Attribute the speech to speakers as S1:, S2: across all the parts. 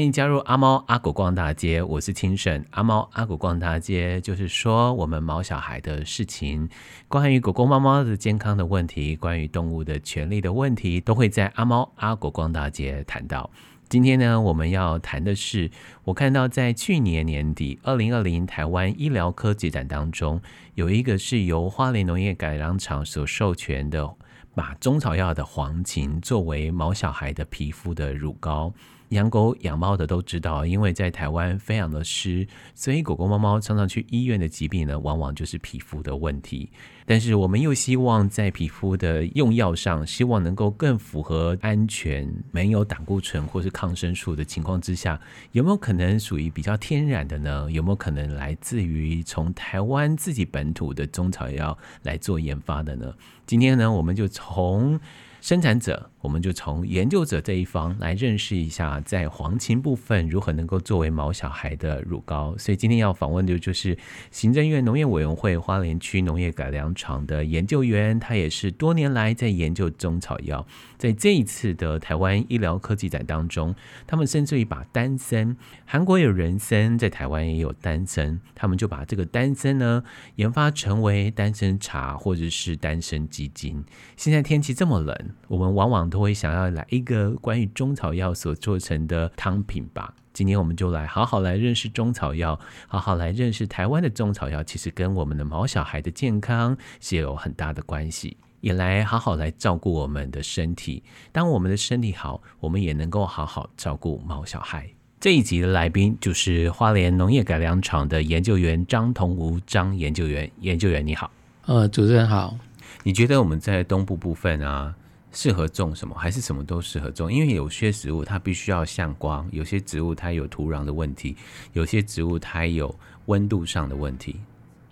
S1: 欢迎加入阿猫阿狗逛大街，我是清盛。阿猫阿狗逛大街就是说我们毛小孩的事情，关于狗狗猫猫的健康的问题，关于动物的权利的问题，都会在阿猫阿狗逛大街谈到。今天呢，我们要谈的是，我看到在去年年底二零二零台湾医疗科技展当中，有一个是由花莲农业改良场所授权的。把中草药的黄芩作为毛小孩的皮肤的乳膏，养狗养猫的都知道，因为在台湾非常的湿，所以狗狗猫猫常常去医院的疾病呢，往往就是皮肤的问题。但是我们又希望在皮肤的用药上，希望能够更符合安全，没有胆固醇或是抗生素的情况之下，有没有可能属于比较天然的呢？有没有可能来自于从台湾自己本土的中草药来做研发的呢？今天呢，我们就从生产者，我们就从研究者这一方来认识一下，在黄芩部分如何能够作为毛小孩的乳膏。所以今天要访问的就是行政院农业委员会花莲区农业改良场的研究员，他也是多年来在研究中草药。在这一次的台湾医疗科技展当中，他们甚至于把丹参，韩国有人参，在台湾也有丹参，他们就把这个丹参呢研发成为丹参茶或者是丹参鸡精。现在天气这么冷，我们往往都会想要来一个关于中草药所做成的汤品吧。今天我们就来好好来认识中草药，好好来认识台湾的中草药，其实跟我们的毛小孩的健康是有很大的关系。也来好好来照顾我们的身体。当我们的身体好，我们也能够好好照顾毛小孩。这一集的来宾就是花莲农业改良场的研究员张同吾张研究员。研究员你好，
S2: 呃，主持人好。
S1: 你觉得我们在东部部分啊，适合种什么？还是什么都适合种？因为有些植物它必须要向光，有些植物它有土壤的问题，有些植物它有温度上的问题。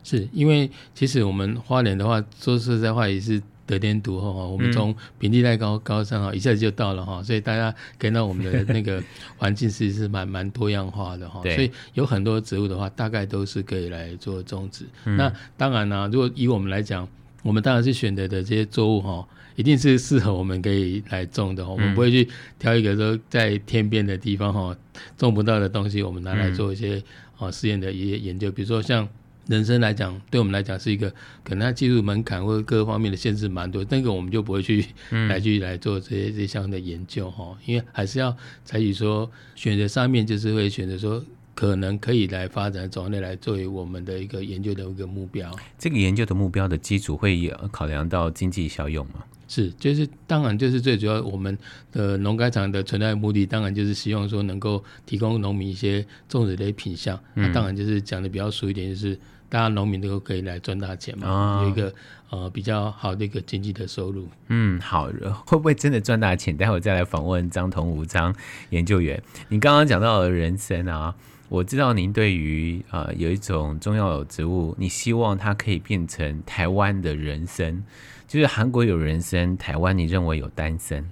S2: 是因为其实我们花莲的话，说实在话也是。得天独厚哈，我们从平地带高高山哈，一下子就到了哈，所以大家看到我们的那个环境其实是蛮蛮多样化的哈，所以有很多植物的话，大概都是可以来做种植。那当然呢，如果以我们来讲，我们当然是选择的这些作物哈，一定是适合我们可以来种的，我们不会去挑一个说在天边的地方哈种不到的东西，我们拿来做一些啊实验的一些研究，比如说像。人生来讲，对我们来讲是一个可能它技术门槛或者各方面的限制蛮多，那个我们就不会去 来去来做这些这些相关的研究哈，因为还是要采取说选择上面就是会选择说可能可以来发展种类来作为我们的一个研究的一个目标。
S1: 这个研究的目标的基础会考量到经济效用吗？
S2: 是，就是当然就是最主要，我们的农改场的存在的目的，当然就是希望说能够提供农民一些种植的品项。那、嗯、当然就是讲的比较俗一点，就是。大家农民都可以来赚大钱嘛，哦、有一个呃比较好的一个经济的收入。
S1: 嗯，好，会不会真的赚大钱？待会再来访问张同武张研究员。你刚刚讲到的人参啊，我知道您对于呃有一种中药植物，你希望它可以变成台湾的人参，就是韩国有人参，台湾你认为有丹参。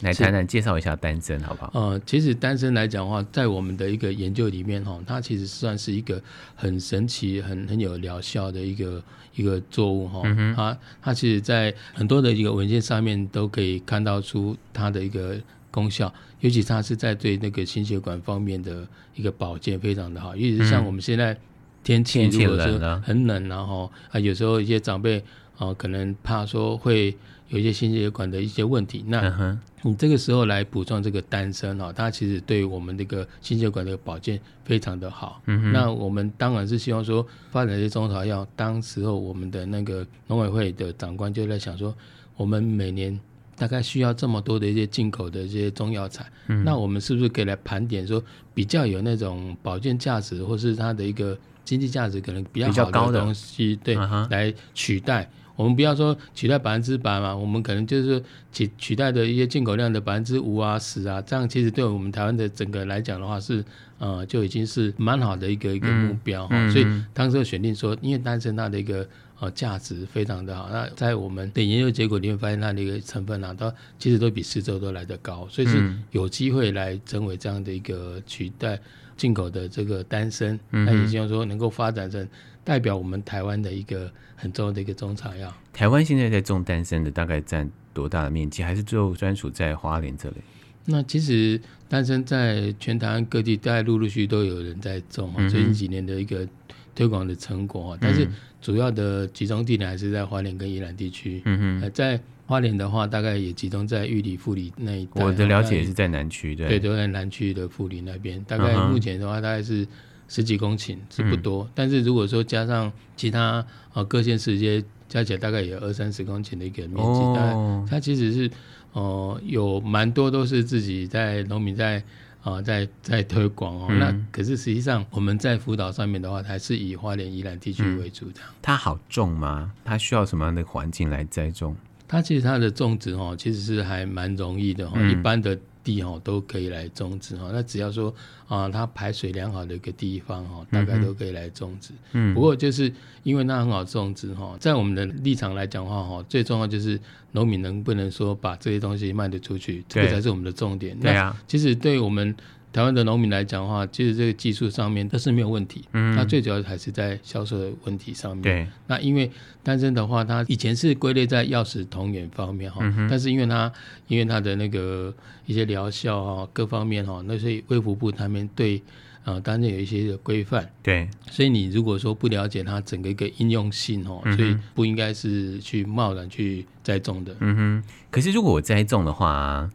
S1: 来谈谈介绍一下丹参好不好？
S2: 呃，其实丹参来讲的话，在我们的一个研究里面哈，它其实算是一个很神奇、很很有疗效的一个一个作物哈。嗯、它它其实，在很多的一个文献上面都可以看到出它的一个功效，尤其它是在对那个心血管方面的一个保健非常的好。尤其是像我们现在天气如果说很冷，然后啊，有时候一些长辈啊，可能怕说会。有一些心血管的一些问题，那你这个时候来补充这个丹参哈，它其实对我们这个心血管的保健非常的好。嗯、那我们当然是希望说发展一些中草药，当时候我们的那个农委会的长官就在想说，我们每年大概需要这么多的一些进口的一些中药材，嗯，那我们是不是可以来盘点说比较有那种保健价值，或是它的一个经济价值可能比较好的东西，对，来取代。我们不要说取代百分之百嘛，我们可能就是取取代的一些进口量的百分之五啊、十啊，这样其实对我们台湾的整个来讲的话是，呃，就已经是蛮好的一个一个目标哈、嗯嗯。所以当时选定说，因为丹参它的一个呃价值非常的好，那在我们的研究结果里面发现它的一个成分啊，都其实都比四周都来得高，所以是有机会来成为这样的一个取代进口的这个丹参，那也希望说能够发展成。代表我们台湾的一个很重要的一个中草药。
S1: 台湾现在在种丹参的大概占多大的面积？还是就专属在花莲这里？
S2: 那其实丹参在全台湾各地，大概陆陆续续都有人在种啊，最近几年的一个推广的成果，但是主要的集中地点还是在花莲跟宜兰地区。嗯哼，在花莲的话，大概也集中在玉里、富里那一带。
S1: 我的了解也是在南区，对，
S2: 对，都在南区的富里那边。大概目前的话，大概是十几公顷，是不多。嗯、但是如果说加上其他啊各县市这些加起来，大概也有二三十公顷的一个面积。哦，它其实是哦、呃，有蛮多都是自己在农民在。啊，在在推广哦，嗯、那可是实际上我们在辅导上面的话，还是以花莲宜兰地区为主这样。
S1: 它好种吗？它需要什么样的环境来栽种？
S2: 它其实它的种植哦，其实是还蛮容易的哦，嗯、一般的。地哈都可以来种植哈，那只要说啊，它排水良好的一个地方哈，大概都可以来种植。嗯，不过就是因为那很好种植哈，在我们的立场来讲的话哈，最重要就是农民能不能说把这些东西卖得出去，这个才是我们的重点。对啊，其实对我们。台湾的农民来讲的话，其实这个技术上面都是没有问题。嗯，那最主要还是在销售的问题上面。对，那因为丹参的话，它以前是归类在药食同源方面哈，但是因为它因为它的那个一些疗效哈，各方面哈，那所以卫福部他们对啊丹参有一些的规范。对，所以你如果说不了解它整个一个应用性哦，嗯、所以不应该是去贸然去栽种的。
S1: 嗯哼，可是如果我栽种的话。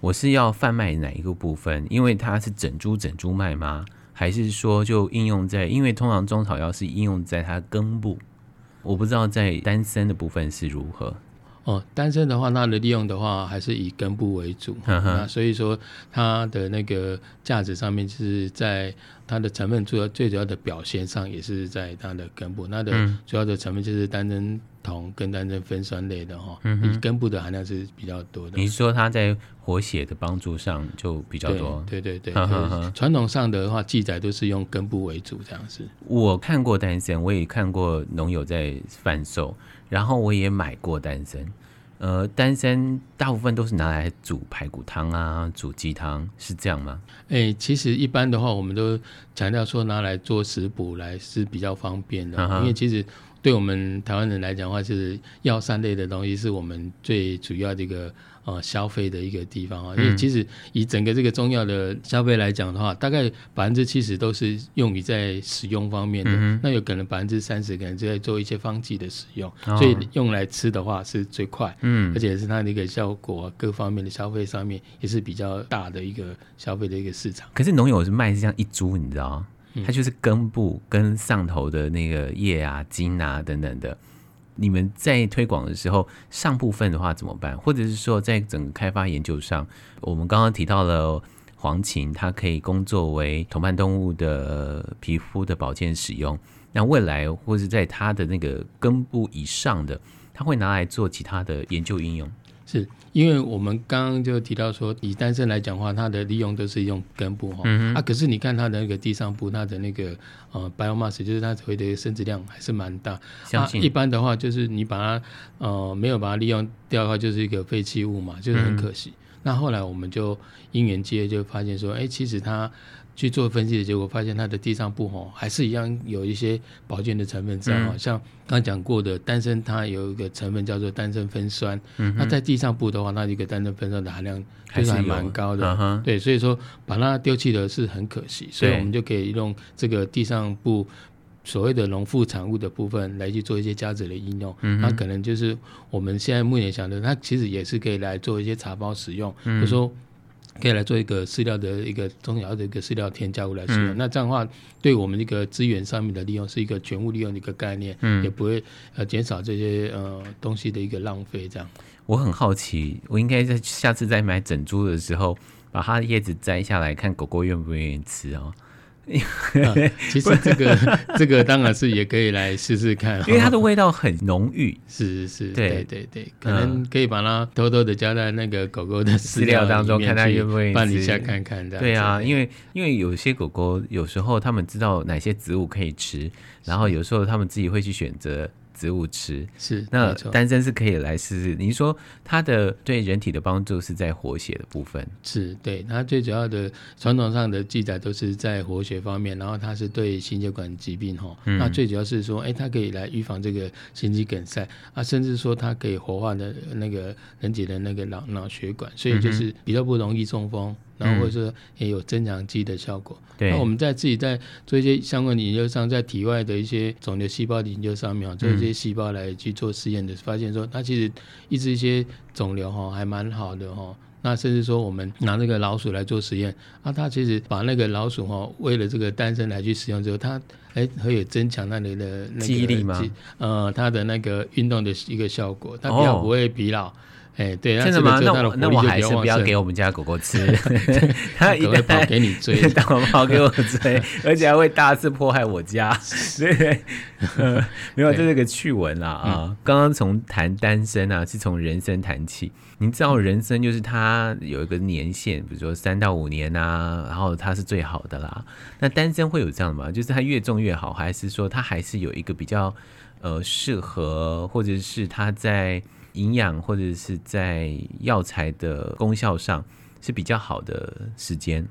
S1: 我是要贩卖哪一个部分？因为它是整株整株卖吗？还是说就应用在？因为通常中草药是应用在它根部，我不知道在丹参的部分是如何。
S2: 哦，丹参的话，它的利用的话还是以根部为主，那所以说它的那个价值上面是在它的成分主要最主要的表现上也是在它的根部，它的主要的成分就是丹参酮跟丹参酚酸类的哈，嗯哼，根部的含量是比较多的。
S1: 你说它在活血的帮助上就比较多，
S2: 对对对对，传统上的话记载都是用根部为主这样子。
S1: 我看过丹参，我也看过农友在贩售。然后我也买过丹参，呃，丹参大部分都是拿来煮排骨汤啊，煮鸡汤，是这样吗？
S2: 哎，其实一般的话，我们都强调说拿来做食补来是比较方便的，因为其实对我们台湾人来讲的话，就是药膳类的东西是我们最主要的一个。呃，消费的一个地方啊，因为其实以整个这个中药的消费来讲的话，大概百分之七十都是用于在使用方面的，嗯、那有可能百分之三十可能就在做一些方剂的使用，哦、所以用来吃的话是最快，嗯，而且是它的一个效果各方面的消费上面也是比较大的一个消费的一个市场。
S1: 可是农友是卖是这样一株，你知道吗？它就是根部跟上头的那个叶啊、茎啊等等的。你们在推广的时候，上部分的话怎么办？或者是说，在整个开发研究上，我们刚刚提到了黄芩，它可以工作为同伴动物的皮肤的保健使用。那未来或是在它的那个根部以上的，它会拿来做其他的研究应用。
S2: 是因为我们刚刚就提到说，以丹参来讲的话，它的利用都是用根部哈，嗯、啊，可是你看它的那个地上部，它的那个呃 biomass，就是它所谓的生殖量还是蛮大。啊、一般的话，就是你把它呃没有把它利用掉的话，就是一个废弃物嘛，就是很可惜。嗯、那后来我们就因缘际会就发现说，哎、欸，其实它。去做分析的结果，发现它的地上部吼还是一样有一些保健的成分在，好、嗯、像刚刚讲过的丹参，它有一个成分叫做丹参酚酸。嗯哼，那在地上部的话，那一个丹参酚酸的含量就是还蛮高的。Uh 对，所以说把它丢弃的是很可惜，所以我们就可以用这个地上部所谓的农副产物的部分来去做一些加值的应用。嗯哼，那可能就是我们现在目前想的，它其实也是可以来做一些茶包使用，嗯、比如说。可以来做一个饲料的一个中药的一个饲料添加物来使用，嗯、那这样的话，对我们这个资源上面的利用是一个全物利用的一个概念，嗯，也不会呃减少这些呃东西的一个浪费。这样，
S1: 我很好奇，我应该在下次再买整株的时候，把它的叶子摘下来看狗狗愿不愿意吃哦。
S2: 啊、其实这个 这个当然是也可以来试试看，
S1: 因为它的味道很浓郁。
S2: 是是是，对对对，对，可能可以把它偷偷的加在那个狗狗的饲料
S1: 当中，看它愿不愿意
S2: 拌一下看看。
S1: 对啊，因为因为有些狗狗有时候他们知道哪些植物可以吃，然后有时候他们自己会去选择。植物吃。
S2: 是，
S1: 那丹参是可以来试试。您说它的对人体的帮助是在活血的部分？
S2: 是对，它最主要的传统上的记载都是在活血方面，然后它是对心血管疾病哈，那、嗯、最主要是说，哎、欸，它可以来预防这个心肌梗塞啊，甚至说它可以活化的那个人体的那个脑脑血管，所以就是比较不容易中风。然后或者说也有增强肌的效果。对，那我们在自己在做一些相关的研究上，在体外的一些肿瘤细胞的研究上面，做一些细胞来去做实验的，发现说它其实抑制一些肿瘤哈，还蛮好的哈。那甚至说我们拿那个老鼠来做实验，啊，它其实把那个老鼠哈，为了这个丹参来去使用之后，它哎可以增强那里的那个
S1: 记忆力吗？
S2: 呃，它的那个运动的一个效果，它比较不会疲劳。哦哎、欸，对，
S1: 真的吗？那我那我还是不要给我们家狗狗吃，它一会跑给你追，跑给我追，而且还会大肆破坏我家。对，呃，没有，这是个趣闻啦啊！刚刚从谈单身啊，是从人生谈起。你知道人生就是它有一个年限，比如说三到五年啊，然后它是最好的啦。那单身会有这样吗？就是它越重越好，还是说它还是有一个比较呃适合，或者是它在营养或者是在药材的功效上是比较好的时间。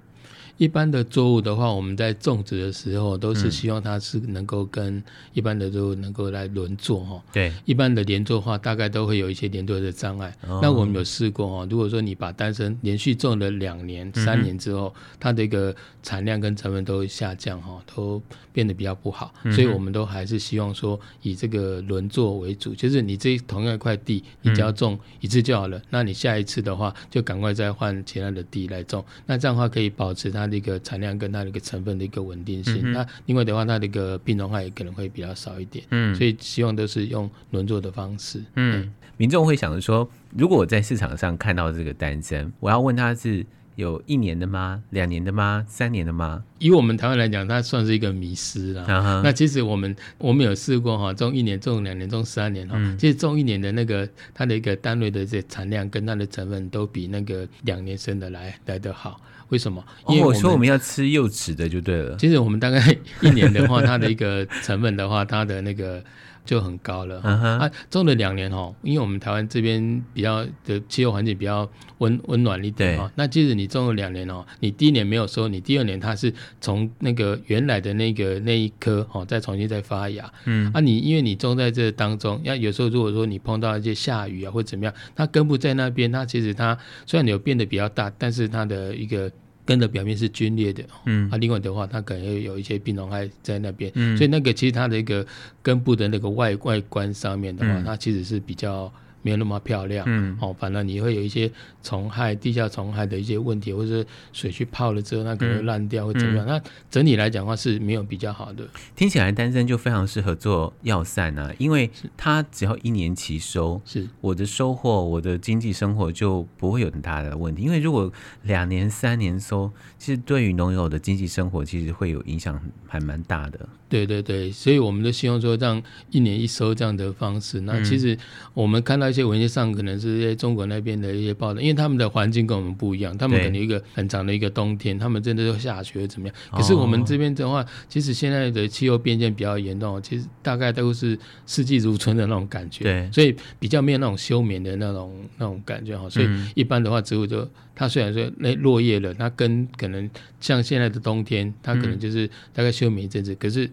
S2: 一般的作物的话，我们在种植的时候都是希望它是能够跟一般的作物能够来轮作哈。
S1: 对，
S2: 一般的连作的话，大概都会有一些连作的障碍。哦。那我们有试过哈，如果说你把丹参连续种了两年、三年之后，它的一个产量跟成分都会下降哈，都变得比较不好。所以我们都还是希望说以这个轮作为主，就是你这同样一块地，你只要种一次就好了。那你下一次的话，就赶快再换其他的地来种。那这样的话可以保持它。一个产量跟它的一个成分的一个稳定性，嗯，那另外的话，它的一个病虫害也可能会比较少一点，嗯，所以希望都是用轮作的方式，
S1: 嗯，民众会想着说，如果我在市场上看到这个单身，我要问他是。有一年的吗？两年的吗？三年的吗？
S2: 以我们台湾来讲，它算是一个迷失了。Uh-huh. 那其实我们我们有试过哈，种一年、种两年、种三年哈。嗯。其实种一年的那个它的一个单位的这产量跟它的成分都比那个两年生的来来得好。为什么？因为我，
S1: 说我们要吃柚子的就对了。
S2: 其实我们大概一年的话，它的一个成本的话，它的那个。就很高了，啊，啊种了两年哦，因为我们台湾这边比较的气候环境比较温温暖一点哦，那即使你种了两年哦，你第一年没有收，你第二年它是从那个原来的那个那一颗哦，再重新再发芽，嗯，啊你因为你种在这当中，要有时候如果说你碰到一些下雨啊或怎么样，它根部在那边，它其实它虽然有变得比较大，但是它的一个。根的表面是皲裂的，嗯，啊，另外的话，它可能会有一些病虫害在那边，嗯，所以那个其实它的一个根部的那个外外观上面的话，嗯，它其实是比较。没有那么漂亮，嗯，哦，反正你会有一些虫害、地下虫害的一些问题，或者是水去泡了之后，那可能会烂掉或怎么样。那、嗯、整体来讲的话是没有比较好的。
S1: 听起来丹参就非常适合做药膳啊，因为它只要一年期收，是我的收获，我的经济生活就不会有很大的问题。因为如果两年、三年收，其实对于农友的经济生活其实会有影响，还蛮大的。
S2: 对对对，所以我们都希望说，这样一年一收这样的方式。那其实我们看到一些文献上，可能是在中国那边的一些报道，因为他们的环境跟我们不一样，他们可能一个很长的一个冬天，他们真的都下雪怎么样？可是我们这边的话，其实现在的气候变迁比较严重，其实大概都是四季如春的那种感觉。对，所以比较没有那种休眠的那种那种感觉哈。所以一般的话，植物就它虽然说那落叶了，它根可能像现在的冬天，它可能就是大概休眠一阵子，可是。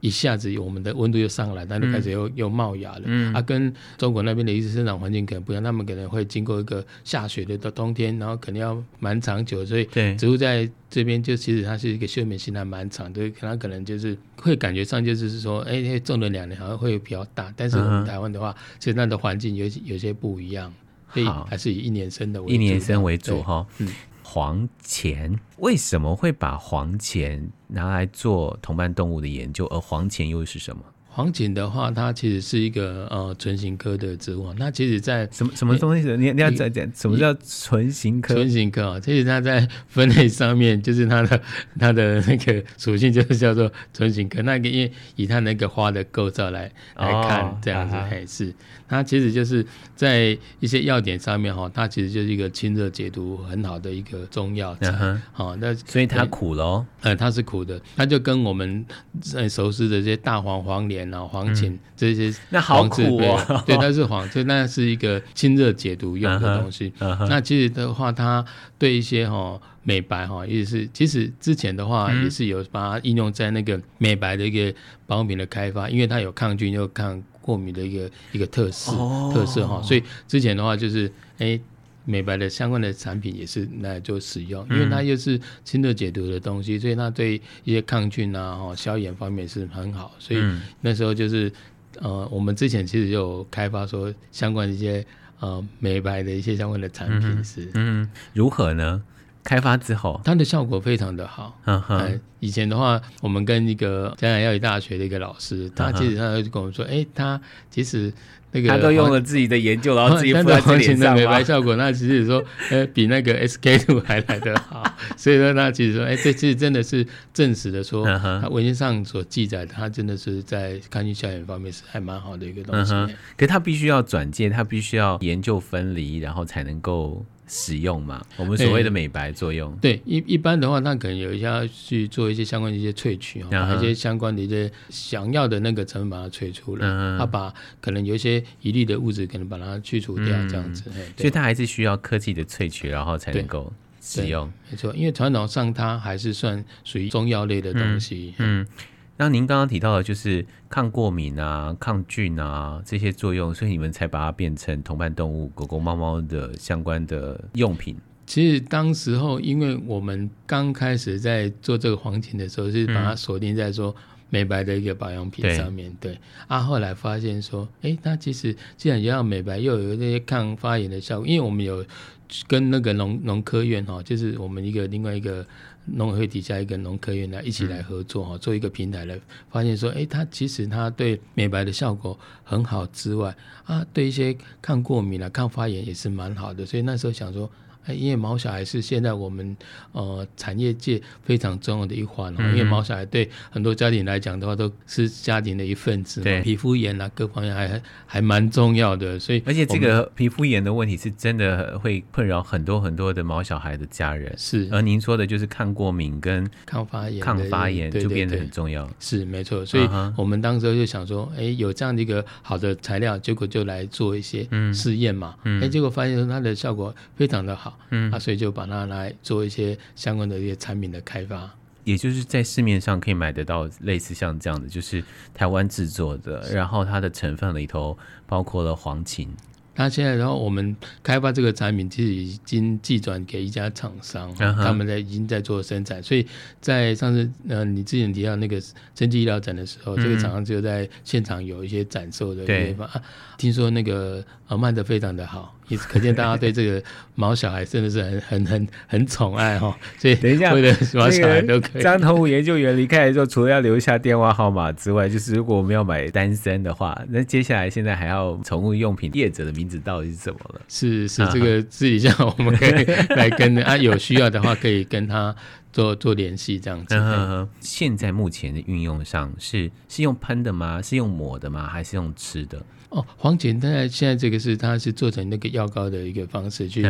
S2: 一下子我们的温度又上来，那就开始又、嗯、又冒芽了。嗯，啊，跟中国那边的一些生长环境可能不一样，他们可能会经过一个下雪的冬天，然后可能要蛮长久，所以植物在这边就其实它是一个休眠期还蛮长的，它可能就是会感觉上就是说，哎、欸，种了两年好像会比较大，但是我们台湾的话，其实那的环境有有些不一样，所以还是以一年生的为主，
S1: 一年生为主哈。嗯。黄钱为什么会把黄钱拿来做同伴动物的研究？而黄钱又是什么？
S2: 黄芩的话，它其实是一个呃唇形科的植物。那其实，在
S1: 什么什么东西？你你要再讲什么叫唇形科？
S2: 唇形科啊，其实它在分类上面，就是它的 它的那个属性就是叫做唇形科。那个因为以它那个花的构造来来看，哦、这样子还是。它其实就是在一些药典上面哈，它其实就是一个清热解毒很好的一个中药材。好、嗯，那
S1: 所以它苦喽？
S2: 呃，它是苦的，它就跟我们在熟悉的这些大黄、黄连莲啊、黄芩、嗯、这些，
S1: 那好苦哦。
S2: 对，它是黄，这那是一个清热解毒用的东西。Uh uh. 那其实的话，它对一些哈美白哈，也是其实之前的话也是有把它应用在那个美白的一个保养品的开发，因为它有抗菌又抗过敏的一个一个特色、oh. 特色哈，所以之前的话就是哎。欸美白的相关的产品也是来做使用，因为它又是清热解毒的东西，所以它对一些抗菌啊、哈消炎方面是很好。所以那时候就是呃，我们之前其实有开发说相关的一些呃美白的一些相关的产品是
S1: 嗯，嗯，如何呢？开发之后，
S2: 它的效果非常的好。嗯哼、呃，以前的话，我们跟一个江南药理大学的一个老师，他其实他就跟我们说，哎、欸，他其实。那个
S1: 他都用了自己的研究，然后自己 敷在脸上
S2: 的美白效果，那其实说，呃，比那个 SK two 还来得好。所以说，那其实说，哎，这其实真的是证实的说，他文献上所记载的，他真的是在抗菌消炎方面是还蛮好的一个东西。
S1: 可是他必须要转介，他必须要研究分离，然后才能够。使用嘛，我们所谓的美白作用。
S2: 对，一一般的话，那可能有一些要去做一些相关的一些萃取，把一些相关的一些想要的那个成分把它萃出来，它把可能有一些一粒的物质可能把它去除掉，这样子。
S1: 所以它还是需要科技的萃取，然后才能够使用。
S2: 没错，因为传统上它还是算属于中药类的东西。
S1: 嗯。那您刚刚提到的就是抗过敏啊、抗菌啊这些作用，所以你们才把它变成同伴动物狗狗、猫猫的相关的用品。
S2: 其实当时候，因为我们刚开始在做这个黄金的时候，是把它锁定在说美白的一个保养品上面。对，对啊，后来发现说，哎，它其实既然要美白，又有那些抗发炎的效果，因为我们有跟那个农农科院哈，就是我们一个另外一个。农委会底下一个农科院来一起来合作哈，做一个平台来发现说，哎，它其实它对美白的效果很好之外，啊，对一些抗过敏啊、抗发炎也是蛮好的，所以那时候想说。因为毛小孩是现在我们呃产业界非常重要的一环，嗯，因为毛小孩对很多家庭来讲的话，都是家庭的一份子，对皮肤炎啊各方面还还蛮重要的，所以
S1: 而且这个皮肤炎的问题是真的会困扰很多很多的毛小孩的家人，
S2: 是。
S1: 而您说的就是抗过敏跟
S2: 抗发炎，
S1: 抗发炎就变得很重要，
S2: 是没错。所以我们当时就想说，哎，有这样的一个好的材料，结果就来做一些试验嘛，哎，嗯，结果发现说它的效果非常的好。嗯啊，所以就把它来做一些相关的一些产品的开发，
S1: 也就是在市面上可以买得到类似像这样的，就是台湾制作的，然后它的成分里头包括了黄芩。
S2: 那现在，然后我们开发这个产品，其实已经寄转给一家厂商，uh. 他们在已经在做生产。所以在上次呃，你之前提到那个生技医疗展的时候，嗯、这个厂商就在现场有一些展售的地方。啊，听说那个呃卖的非常的好，也 可见大家对这个毛小孩真的是很很很很宠爱哈。所以 等一下，为了毛小孩都可以。
S1: 张同武研究员离开的时候，除了要留下电话号码之外，就是如果我们要买单身的话，那接下来现在还要宠物用品业者的名字。到底是怎么了？
S2: 是是，这个私底下我们可以来跟啊，有需要的话可以跟他做做联系，这样子。
S1: 嗯。现在目前的运用上是是用喷的吗？是用抹的吗？还是用吃的？
S2: 哦，黄芩它现在这个是它是做成那个药膏的一个方式，去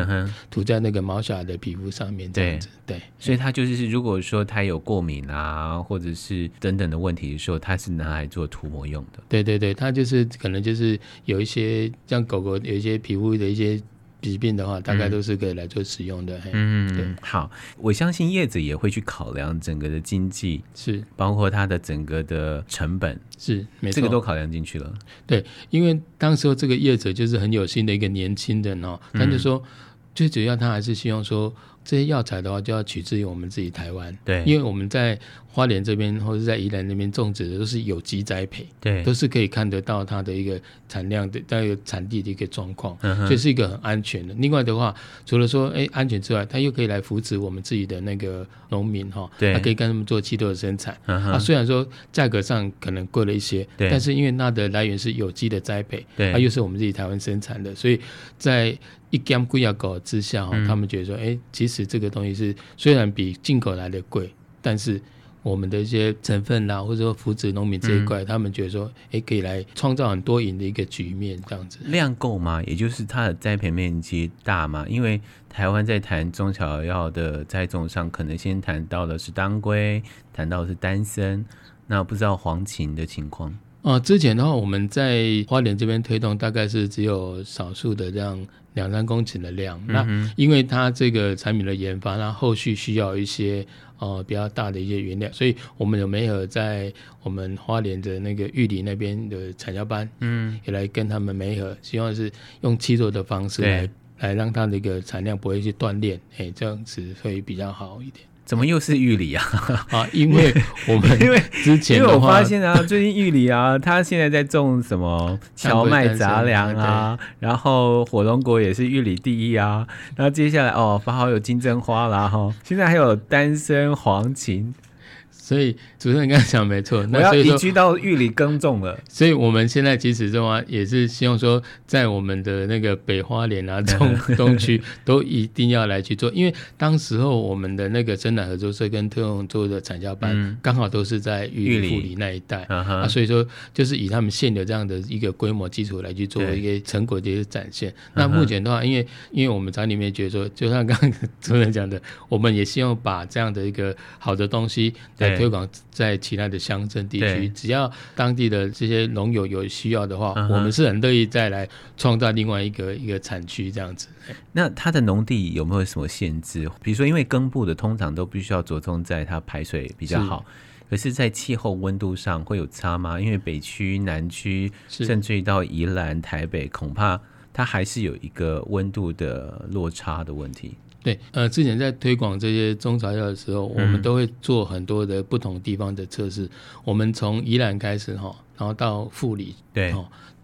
S2: 涂在那个毛小孩的皮肤上面这样子。对，对，
S1: 所以它就是如果说它有过敏啊，或者是等等的问题的时候，它是拿来做涂抹用的。
S2: 对对对，它就是可能就是有一些像狗狗有一些皮肤的一些。疾病的话，大概都是可以来做使用的。
S1: 嗯，对，好，我相信叶子也会去考量整个的经济，
S2: 是包
S1: 括它的整个的成本，
S2: 是没错，
S1: 这个都考量进去了。
S2: 对，因为当时候这个业者就是很有心的一个年轻人哦，他就说，最主要他还是希望说。这些药材的话，就要取自于我们自己台湾，
S1: 对，
S2: 因为我们在花莲这边或者在宜兰那边种植的都是有机栽培，
S1: 对，
S2: 都是可以看得到它的一个产量的、那个产地的一个状况，嗯，所以是一个很安全的。另外的话，除了说哎安全之外，它又可以来扶持我们自己的那个农民哈，对，它可以跟他们做气豆的生产。嗯、啊，虽然说价格上可能贵了一些，对，但是因为它的来源是有机的栽培，对，它又是我们自己台湾生产的，所以在一干贵要搞之下哈，他们觉得说，哎、欸，其实这个东西是虽然比进口来的贵，但是我们的一些成分啦，或者说扶持农民这一块、嗯，他们觉得说，哎、欸，可以来创造很多赢的一个局面，这样子。
S1: 量够吗？也就是它的栽培面积大吗？因为台湾在谈中草药的栽种上，可能先谈到的是当归，谈到的是丹参，那不知道黄芩的情况。
S2: 哦、呃，之前的话，我们在花莲这边推动，大概是只有少数的这样两三公顷的量。嗯、那因为它这个产品的研发，那后续需要一些呃比较大的一些原料，所以我们有没有在我们花莲的那个玉里那边的产销班，嗯，也来跟他们媒合，希望是用契作的方式来来让它的一个产量不会去断裂，哎，这样子会比较好一点。
S1: 怎么又是玉里啊？
S2: 啊，因为我们
S1: 因为
S2: 之前
S1: 因为我发现啊，最近玉里啊，他现在在种什么 荞麦杂粮啊，然后火龙果也是玉里第一啊，然后接下来哦，发好有金针花啦哈，现在还有丹参黄芩。
S2: 所以主持人刚才讲没错，
S1: 那要移居到玉里耕种了。
S2: 所以我们现在其实的话，也是希望说，在我们的那个北花莲啊、中 东区都一定要来去做，因为当时候我们的那个生产合作社跟特用作物的产销班刚好都是在玉里、富里那一带啊，所以说就是以他们现有这样的一个规模基础来去做一个成果的一个展现。那目前的话，因为因为我们厂里面觉得说，就像刚刚主持人讲的，我们也希望把这样的一个好的东西来。推广在其他的乡镇地区，只要当地的这些农友有需要的话，我们是很乐意再来创造另外一个一个产区这样子。
S1: 那它的农地有没有什么限制？比如说，因为根部的通常都必须要着重在它排水比较好，可是在气候温度上会有差吗？因为北区、南区，甚至于到宜兰、台北，恐怕它还是有一个温度的落差的问题。
S2: 对，呃，之前在推广这些中草药的时候，我们都会做很多的不同地方的测试。嗯、我们从宜兰开始哈，然后到富里，
S1: 对，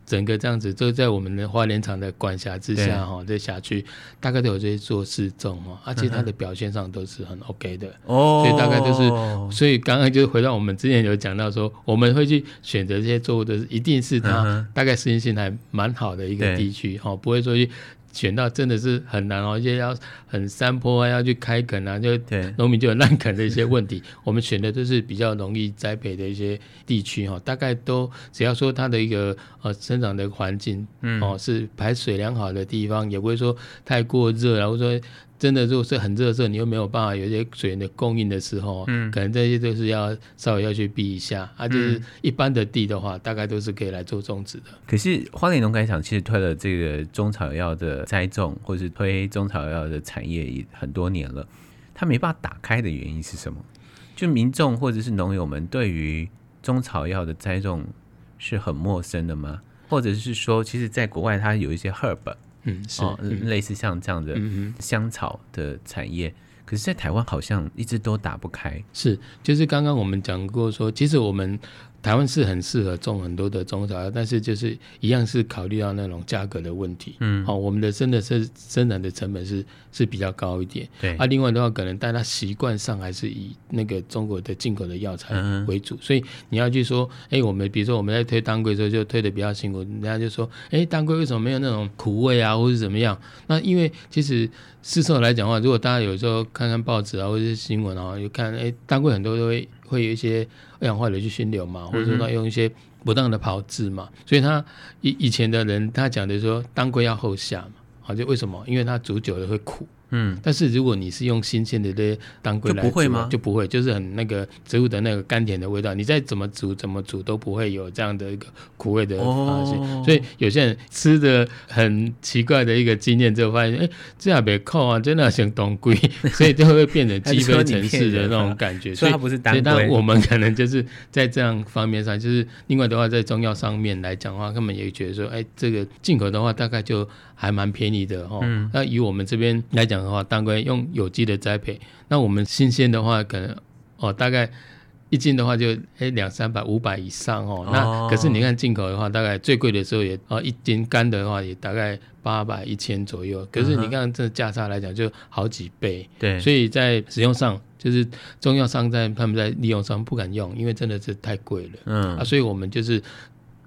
S2: 整个这样子就在我们的花莲厂的管辖之下哈，这辖区大概都有这些做试种哈，而且它的表现上都是很 OK 的哦。所以大概就是，所以刚刚就回到我们之前有讲到说，我们会去选择这些作物的，一定是它大概适应性还蛮好的一个地区哈，不会说去。选到真的是很难哦，一些要很山坡啊，要去开垦啊，就农民就有烂垦的一些问题。我们选的都是比较容易栽培的一些地区哈，大概都只要说它的一个呃生长的环境，嗯哦是排水良好的地方，也不会说太过热，然后说。真的，如果是很热的时候，你又没有办法有一些水源的供应的时候，嗯，可能这些都是要稍微要去避一下。啊，就是一般的地的话，大概都是可以来做种植的。
S1: 可是花莲农改场其实推了这个中草药的栽种，或是推中草药的产业也很多年了，它没办法打开的原因是什么？就民众或者是农友们对于中草药的栽种是很陌生的吗？或者是说，其实在国外它有一些 herb。嗯，是、哦、类似像这样的香草的产业，嗯、可是，在台湾好像一直都打不开。
S2: 是，就是刚刚我们讲过说，其实我们。台湾是很适合种很多的中草药，但是就是一样是考虑到那种价格的问题。嗯，好，我们的真的是生产的成本是是比较高一点。对，啊，另外的话，可能大家习惯上还是以那个中国的进口的药材为主，嗯、所以你要去说，哎、欸，我们比如说我们在推当归的时候就推的比较辛苦，人家就说，哎、欸，当归为什么没有那种苦味啊，或是怎么样？那因为其实市售来讲的话，如果大家有时候看看报纸啊，或者是新闻啊，就看，哎、欸，当归很多都会。会有一些二氧化硫去熏硫嘛，或者说他用一些不当的炮制嘛，嗯、所以他以以前的人他讲的说当归要后下嘛，好，就为什么？因为它煮久了会苦。嗯，但是如果你是用新鲜的这些当归来煮，就不会吗？就不会，就是很那个植物的那个甘甜的味道，你再怎么煮怎么煮都不会有这样的一个苦味的发现。哦、所以有些人吃的很奇怪的一个经验之后，发现哎，这样别扣啊，真的像当归，所以就会变成鸡飞城市的那种感觉。所以它不是当归。那我们可能就是在这样方面上，就是另外的话，在中药上面来讲的话，他们也觉得说，哎，这个进口的话大概就还蛮便宜的哦。嗯、那以我们这边来讲。的话，当归用有机的栽培，那我们新鲜的话，可能哦，大概一斤的话就诶两三百、五百以上哦。那可是你看进口的话，大概最贵的时候也哦一斤干的话也大概八百、一千左右。可是你看这价差来讲，就好几倍。对，所以在使用上，就是中药商在他们在利用上不敢用，因为真的是太贵了。嗯啊，所以我们就是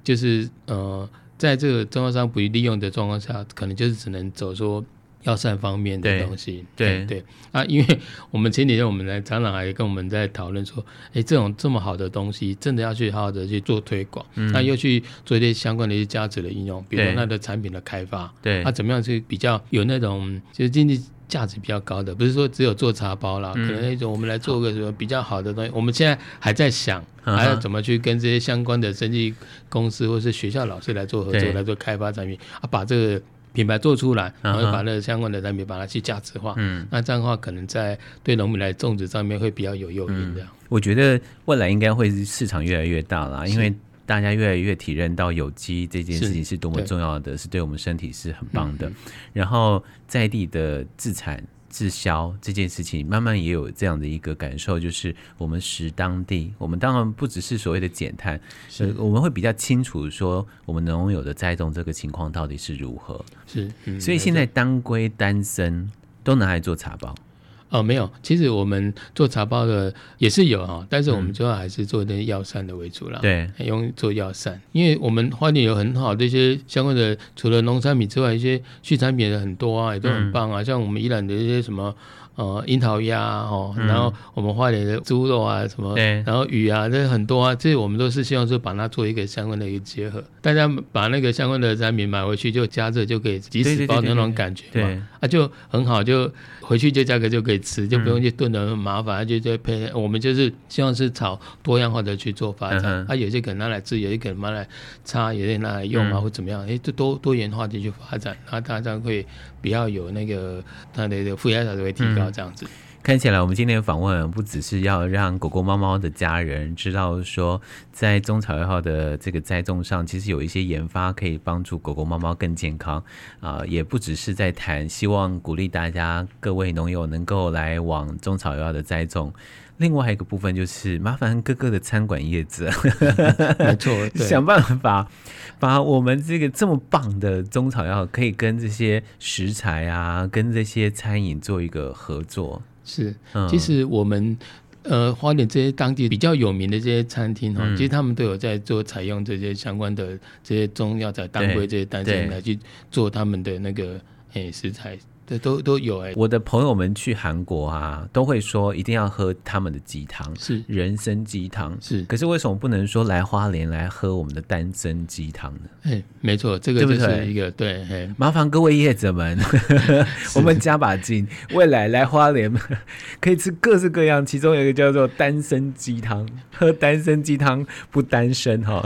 S2: 就是呃，在这个中药商不利用的状况下，可能就是只能走说。药膳方面的东西，对。对，对。啊，因为我们前几天我们来厂长还跟我们在讨论说，哎，这种这么好的东西，真的要去好好的去做推广，嗯、那又去做一些相关的一些价值的应用，比如说它的产品的开发，对，它、啊、怎么样去比较有那种就是经济价值比较高的，不是说只有做茶包啦，嗯、可能那种我们来做个什么比较好的东西。我们现在还在想，还要怎么去跟这些相关的生技公司或是学校老师来做合作，来做开发产品啊，把这个品牌做出来，然后把那个相关的产品把它去价值化。嗯，那这样的话，可能在对农民来种植上面会比较有诱因的、嗯。
S1: 我觉得未来应该会是市场越来越大啦，因为。大家越来越体认到有机这件事情是多么重要的，是对，我们身体是很棒的。然后在地的自产自销这件事情，慢慢也有这样的一个感受，就是我们食当地，我们当然不只是所谓的减碳，是、呃、我们会比较清楚说我们农友的栽种这个情况到底是如何。
S2: 是，嗯、
S1: 所以现在当归、丹参都拿来做茶包。
S2: 哦，没有，其实我们做茶包的也是有哈，但是我们主要还是做那些药膳的为主啦。对、嗯，用做药膳，因为我们花莲有很好的一些相关的，除了农产品之外，一些畜产品也很多啊，也都很棒啊，嗯、像我们宜兰的一些什么。哦，樱桃鸭哦，然后我们花莲的猪肉啊，什么，然后鱼啊，这很多啊，这我们都是希望说把它做一个相关的一个结合，大家把那个相关的产品买回去就加热就可以即时包那种感觉嘛，啊就很好，就回去就价格就可以吃，就不用去炖的很麻烦，就就配，我们就是希望是朝多样化的去做发展，啊有些可能拿来吃，有些可能拿来擦，有些拿来用啊或怎么样，哎，就多多元化的去发展，然后大家会比较有那个它的这个附加价值会提高。这样子
S1: 看起来，我们今天的访问不只是要让狗狗、猫猫的家人知道说，在中草药号的这个栽种上，其实有一些研发可以帮助狗狗、猫猫更健康啊、呃，也不只是在谈，希望鼓励大家各位农友能够来往中草药的栽种。另外一个部分就是麻烦各个的餐馆业者，
S2: 没错，
S1: 想办法把我们这个这么棒的中草药可以跟这些食材啊，跟这些餐饮做一个合作。
S2: 是，其实我们呃花莲这些当地比较有名的这些餐厅哈，嗯、其实他们都有在做采用这些相关的这些中药材、当归这些丹参来去做他们的那个诶、欸、食材。对，都都有哎、欸。
S1: 我的朋友们去韩国啊，都会说一定要喝他们的鸡汤，
S2: 是
S1: 人参鸡汤。
S2: 是，
S1: 可是为什么不能说来花莲来喝我们的丹参鸡汤呢？
S2: 哎，没错，这个就是一个对，对，对。
S1: 麻烦各位业者们，我们加把劲，未来来花莲可以吃各式各样，其中有一个叫做丹参鸡汤，喝丹参鸡汤不单身哈，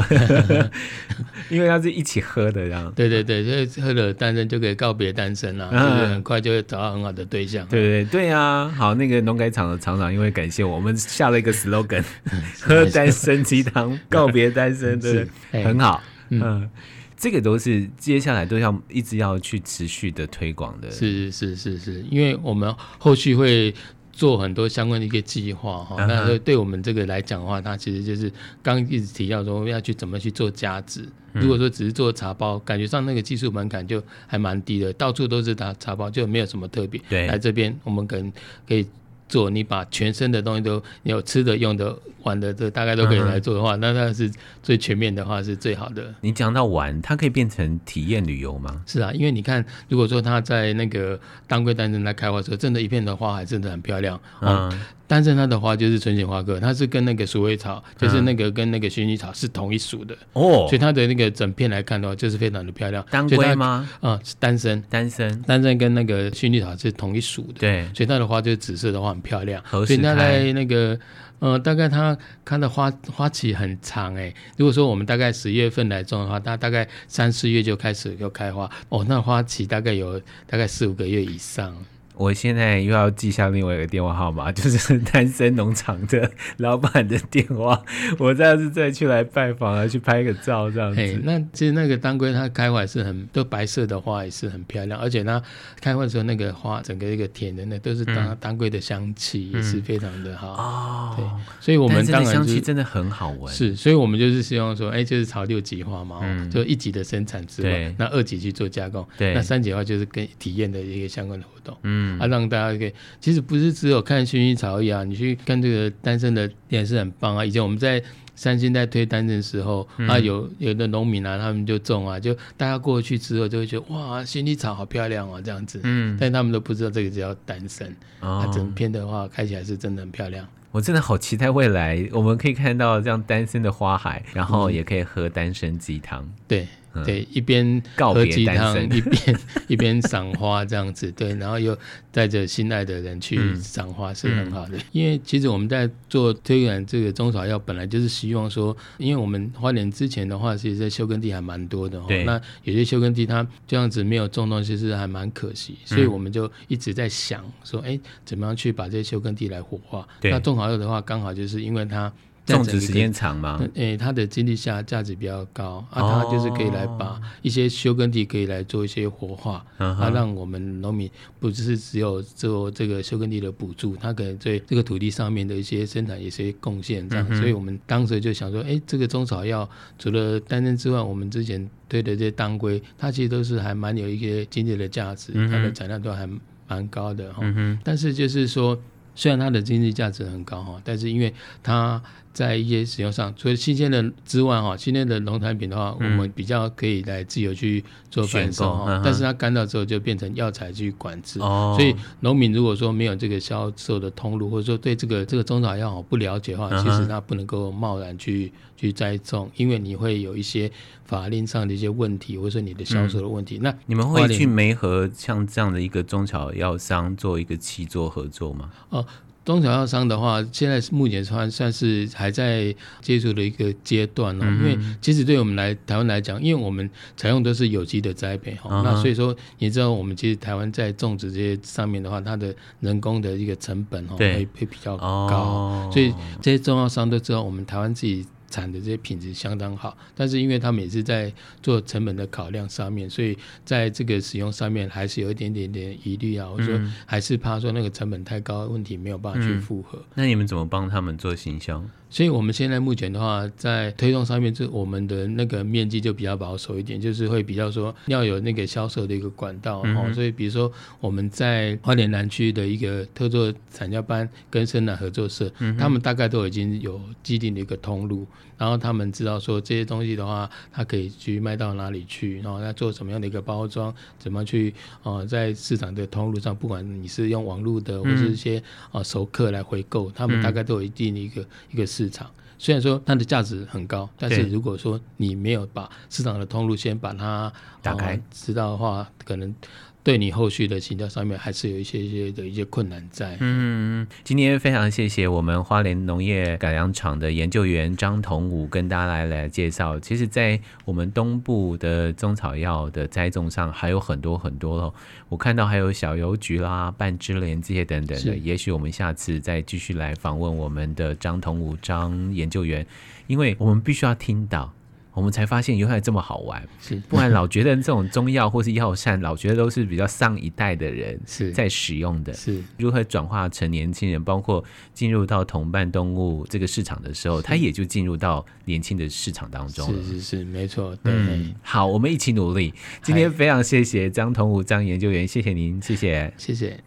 S1: 因为它是一起喝的这样。
S2: 对对对，所以喝了丹参就可以告别单身了，嗯。就会找到很好的对象。
S1: 对对对啊，好，那个农改厂的厂长因为感谢我们下了一个 slogan，喝单身鸡汤告别单身，对，很好。嗯，这个都是接下来都要一直要去持续的推广的。
S2: 是是是是，因为我们后续会。做很多相关的一个计划哈，那对我们这个来讲的话，它其实就是刚一直提到说要去怎么去做加值。如果说只是做茶包，感觉上那个技术门槛就还蛮低的，到处都是打茶包，就没有什么特别。对，来这边我们可能可以。做你把全身的东西都你有吃的、用的、玩的，这大概都可以来做的话，嗯、那那是最全面的话是最好的。
S1: 你讲到玩，它可以变成体验旅游吗？
S2: 是啊，因为你看，如果说他在那个当归丹参来开花的时候，真的，一片的花海真的很漂亮。嗯。嗯但是它的花就是春节花科，它是跟那个鼠尾草，就是那个跟那个薰衣草是同一属的哦，所以它的那个整片来看的话，就是非常的漂亮。
S1: 当归吗？
S2: 啊、嗯，是丹参，
S1: 丹参，
S2: 丹参跟那个薰衣草是同一属的，
S1: 对，
S2: 所以它的花就是紫色的话很漂亮。
S1: 所
S2: 以它在那个呃，大概它它的花花期很长哎。如果说我们大概十月份来种的话，它大概三四月就开始就开花哦，那花期大概有大概四五个月以上。
S1: 我现在又要记下另外一个电话号码，就是单身农场的老板的电话。我这样子再去来拜访啊，去拍个照这样子。
S2: 那其实那个当归它开花是很都白色的花，也是很漂亮。而且它开花的时候，那个花整个一个甜的，那都是当当归的香气，也是非常的好。哦、嗯，对，所以我们当然、就是、
S1: 香气真的很好闻。
S2: 是，所以我们就是希望说，哎、欸，就是朝六级花嘛，嗯、就一级的生产之外，那二级去做加工，对，那三级的话就是跟体验的一个相关的活动，嗯。嗯，啊，让大家可以，其实不是只有看薰衣草一样，你去看这个丹参的也是很棒啊。以前我们在三星在推丹参的时候，嗯、啊，有有的农民啊，他们就种啊，就大家过去之后就会觉得哇，薰衣草好漂亮哦，这样子。嗯，但他们都不知道这个叫单身，哦、啊，整片的话开起来是真的很漂亮。
S1: 我真的好期待未来，我们可以看到这样单身的花海，然后也可以喝丹参鸡汤。
S2: 对。
S1: 嗯、
S2: 对，一边喝鸡汤，一边一边赏花这样子，对，然后又带着心爱的人去赏花是很好的。嗯嗯、因为其实我们在做推广这个中草药，本来就是希望说，因为我们花莲之前的话，其实在休耕地还蛮多的，对，那有些休耕地它这样子没有种东西，是还蛮可惜，所以我们就一直在想说，哎、嗯，怎么样去把这些休耕地来活化？那中草药的话，刚好就是因为它。
S1: 种植时间长吗？
S2: 诶、欸，它的经济价价值比较高啊，它就是可以来把一些休耕地可以来做一些活化，哦、啊，让我们农民不只是只有做这个休耕地的补助，它可能对这个土地上面的一些生产一些贡献这样，嗯、所以我们当时就想说，诶、欸，这个中草药除了丹参之外，我们之前推的这些当归，它其实都是还蛮有一些经济的价值，它的产量都还蛮高的哈，嗯、但是就是说。虽然它的经济价值很高哈，但是因为它在一些使用上，除了新鲜的之外哈，新鲜的农产品的话，嗯、我们比较可以来自由去做贩售哈。但是它干燥之后就变成药材去管制，哦、所以农民如果说没有这个销售的通路，或者说对这个这个中草药不了解的话，其实他不能够贸然去去栽种，因为你会有一些法令上的一些问题，或者说你的销售的问题。嗯、那
S1: 你们会去媒合像这样的一个中草药商做一个期作合作吗？
S2: 哦。中小药商的话，现在目前算算是还在接触的一个阶段哦。嗯、因为其实对我们来台湾来讲，因为我们采用都是有机的栽培哈，那所以说你知道，我们其实台湾在种植这些上面的话，它的人工的一个成本哈对会会比较高，哦、所以这些中药商都知道我们台湾自己。产的这些品质相当好，但是因为他们也是在做成本的考量上面，所以在这个使用上面还是有一点点点疑虑啊。我说还是怕说那个成本太高，问题没有办法去负荷。
S1: 那你们怎么帮他们做行销？
S2: 所以我们现在目前的话，在推动上面，就我们的那个面积就比较保守一点，就是会比较说要有那个销售的一个管道。所以比如说我们在花莲南区的一个特作产教班跟生南合作社，嗯、他们大概都已经有既定的一个通路，然后他们知道说这些东西的话，它可以去卖到哪里去，然后要做什么样的一个包装，怎么去啊、呃，在市场的通路上，不管你是用网络的或是一些啊熟客来回购，他们大概都有一定的一个、嗯、一个市。市场虽然说它的价值很高，但是如果说你没有把市场的通路先把它打开，知道的话，可能。对你后续的行销上面还是有一些一些的一些困难在。
S1: 嗯，今天非常谢谢我们花莲农业改良场的研究员张同武跟大家来来介绍。其实，在我们东部的中草药的栽种上还有很多很多哦。我看到还有小油菊啦、半枝莲这些等等的。也许我们下次再继续来访问我们的张同武张研究员，因为我们必须要听到。我们才发现原来这么好玩，是不然老觉得这种中药或是药膳，老觉得都是比较上一代的人是在使用的。是如何转化成年轻人，包括进入到同伴动物这个市场的时候，他也就进入到年轻的市场当中了。
S2: 是是是，没错。对，
S1: 嗯，好，我们一起努力。今天非常谢谢张同武张研究员，谢谢您，谢谢，
S2: 谢谢。